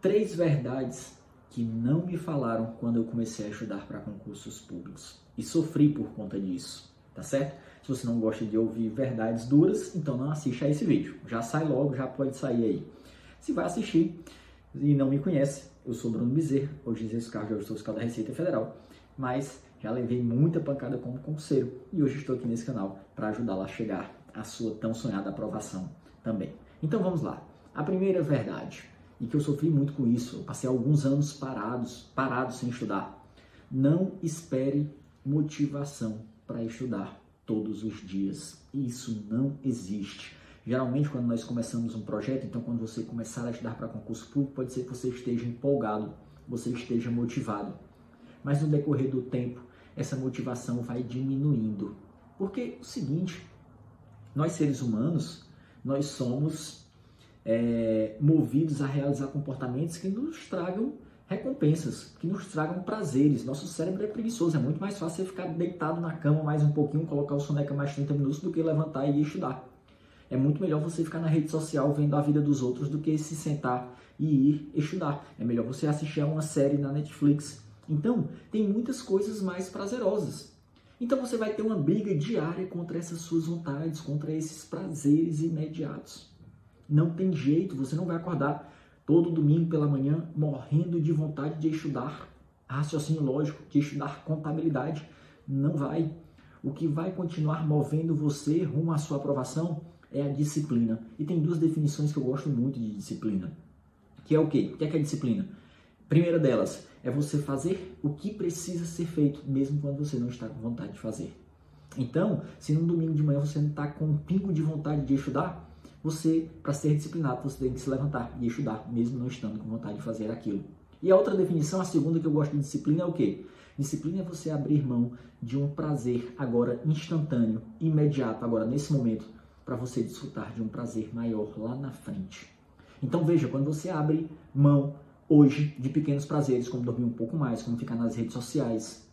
três verdades que não me falaram quando eu comecei a estudar para concursos públicos e sofri por conta disso, tá certo? Se você não gosta de ouvir verdades duras, então não assista a esse vídeo. Já sai logo, já pode sair aí. Se vai assistir e não me conhece, eu sou Bruno Bezerra, hoje exerço cargo de auditor fiscal da Receita Federal, mas já levei muita pancada como concurseiro e hoje estou aqui nesse canal para ajudá-la a chegar à sua tão sonhada aprovação também. Então vamos lá. A primeira verdade, e que eu sofri muito com isso, eu passei alguns anos parados, parados sem estudar. Não espere motivação para estudar todos os dias. Isso não existe. Geralmente, quando nós começamos um projeto, então quando você começar a estudar para concurso público, pode ser que você esteja empolgado, você esteja motivado. Mas no decorrer do tempo, essa motivação vai diminuindo. Porque é o seguinte, nós seres humanos, nós somos é, movidos a realizar comportamentos que nos tragam recompensas, que nos tragam prazeres. Nosso cérebro é preguiçoso, é muito mais fácil você ficar deitado na cama mais um pouquinho, colocar o soneca mais 30 minutos do que levantar e estudar. É muito melhor você ficar na rede social vendo a vida dos outros do que se sentar e ir estudar. É melhor você assistir a uma série na Netflix. Então, tem muitas coisas mais prazerosas. Então você vai ter uma briga diária contra essas suas vontades, contra esses prazeres imediatos. Não tem jeito, você não vai acordar todo domingo pela manhã morrendo de vontade de estudar raciocínio lógico, de estudar contabilidade. Não vai. O que vai continuar movendo você rumo à sua aprovação é a disciplina. E tem duas definições que eu gosto muito de disciplina. Que é o quê? O que é, que é disciplina? Primeira delas é você fazer o que precisa ser feito, mesmo quando você não está com vontade de fazer. Então, se num domingo de manhã você não está com um pingo de vontade de estudar, você, para ser disciplinado, você tem que se levantar e estudar, mesmo não estando com vontade de fazer aquilo. E a outra definição, a segunda que eu gosto de disciplina é o quê? Disciplina é você abrir mão de um prazer agora instantâneo, imediato, agora nesse momento, para você desfrutar de um prazer maior lá na frente. Então veja, quando você abre mão hoje de pequenos prazeres, como dormir um pouco mais, como ficar nas redes sociais,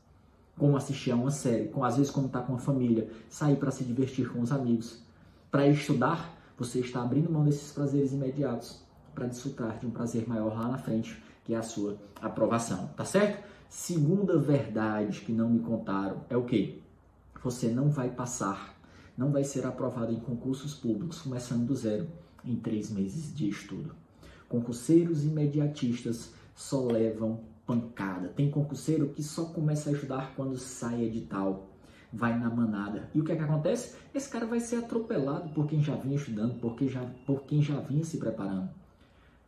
como assistir a uma série, como, às vezes como estar tá com a família, sair para se divertir com os amigos, para estudar, você está abrindo mão desses prazeres imediatos para desfrutar de um prazer maior lá na frente, que é a sua aprovação, tá certo? Segunda verdade que não me contaram é o que? Você não vai passar, não vai ser aprovado em concursos públicos começando do zero em três meses de estudo. Concurseiros imediatistas só levam pancada. Tem concurseiro que só começa a estudar quando sai edital vai na manada. E o que é que acontece? Esse cara vai ser atropelado por quem já vinha estudando, por quem já, por quem já vinha se preparando.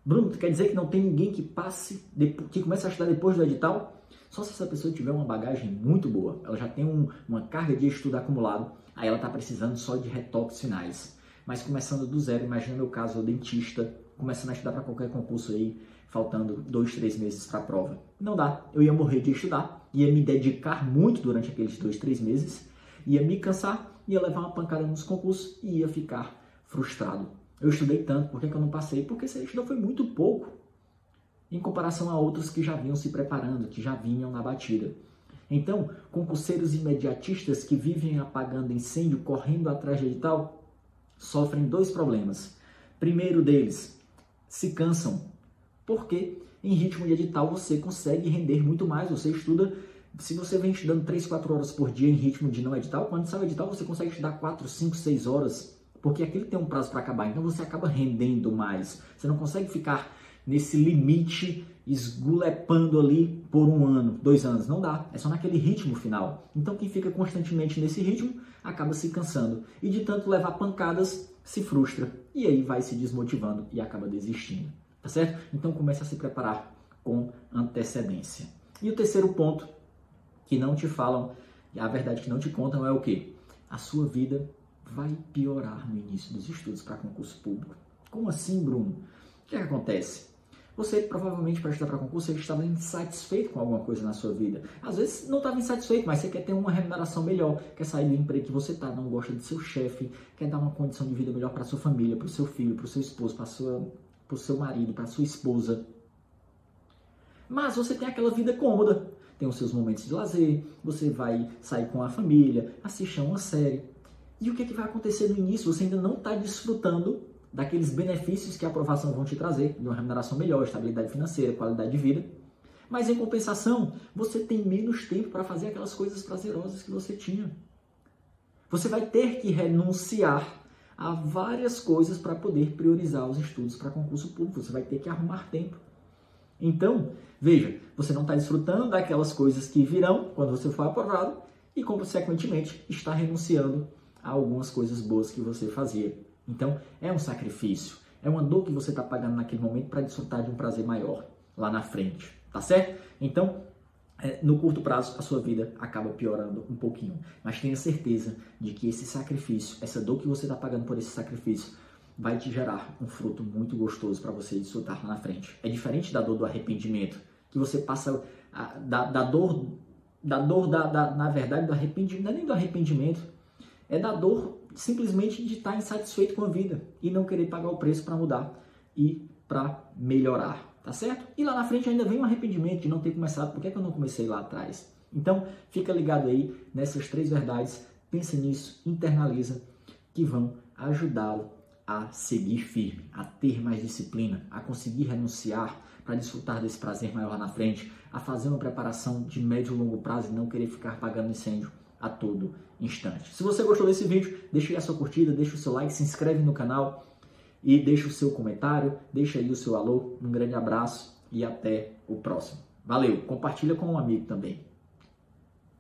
Bruno, quer dizer que não tem ninguém que passe, que comece a estudar depois do edital? Só se essa pessoa tiver uma bagagem muito boa, ela já tem um, uma carga de estudo acumulado, aí ela está precisando só de retoques finais. Mas começando do zero, imagina meu caso, eu dentista, começando a estudar para qualquer concurso aí, faltando dois, três meses para a prova. Não dá, eu ia morrer de estudar, ia me dedicar muito durante aqueles dois, três meses, ia me cansar, ia levar uma pancada nos concursos e ia ficar frustrado. Eu estudei tanto, por que, que eu não passei? Porque você estudou foi muito pouco em comparação a outros que já vinham se preparando, que já vinham na batida. Então, concurseiros imediatistas que vivem apagando incêndio, correndo atrás de edital, sofrem dois problemas. Primeiro deles, se cansam porque em ritmo de edital você consegue render muito mais, você estuda, se você vem estudando 3, 4 horas por dia em ritmo de não edital, quando sai o edital você consegue estudar 4, 5, 6 horas, porque aquilo tem um prazo para acabar, então você acaba rendendo mais. Você não consegue ficar nesse limite esgulepando ali por um ano, dois anos. Não dá, é só naquele ritmo final. Então quem fica constantemente nesse ritmo acaba se cansando e de tanto levar pancadas se frustra e aí vai se desmotivando e acaba desistindo tá certo? Então comece a se preparar com antecedência. E o terceiro ponto que não te falam, a verdade que não te contam é o que? A sua vida vai piorar no início dos estudos para concurso público. Como assim, Bruno? O que, é que acontece? Você provavelmente para estudar para concurso você estava insatisfeito com alguma coisa na sua vida. Às vezes não estava insatisfeito, mas você quer ter uma remuneração melhor, quer sair do emprego que você está, não gosta de seu chefe, quer dar uma condição de vida melhor para sua família, para o seu filho, para o seu esposo, para sua para o seu marido, para sua esposa. Mas você tem aquela vida cômoda, tem os seus momentos de lazer, você vai sair com a família, assistir uma série. E o que, é que vai acontecer no início? Você ainda não está desfrutando daqueles benefícios que a aprovação vão te trazer, de uma remuneração melhor, estabilidade financeira, qualidade de vida. Mas em compensação, você tem menos tempo para fazer aquelas coisas prazerosas que você tinha. Você vai ter que renunciar a várias coisas para poder priorizar os estudos para concurso público. Você vai ter que arrumar tempo. Então, veja, você não está desfrutando daquelas coisas que virão quando você for aprovado e, consequentemente, está renunciando a algumas coisas boas que você fazia. Então, é um sacrifício, é uma dor que você está pagando naquele momento para desfrutar de um prazer maior lá na frente, tá certo? Então, é, no curto prazo, a sua vida acaba piorando um pouquinho. Mas tenha certeza de que esse sacrifício, essa dor que você está pagando por esse sacrifício, vai te gerar um fruto muito gostoso para você desfrutar lá na frente. É diferente da dor do arrependimento, que você passa a, da, da, dor, da dor da, da, na verdade, do arrependimento, não é nem do arrependimento, é da dor simplesmente de estar insatisfeito com a vida e não querer pagar o preço para mudar e para melhorar, tá certo? E lá na frente ainda vem um arrependimento de não ter começado, por que, é que eu não comecei lá atrás? Então, fica ligado aí nessas três verdades, pense nisso, internaliza, que vão ajudá-lo a seguir firme, a ter mais disciplina, a conseguir renunciar para desfrutar desse prazer maior lá na frente, a fazer uma preparação de médio e longo prazo e não querer ficar pagando incêndio a todo instante. Se você gostou desse vídeo, deixe aí a sua curtida, deixe o seu like, se inscreve no canal e deixe o seu comentário, deixe aí o seu alô. Um grande abraço e até o próximo. Valeu, compartilha com um amigo também.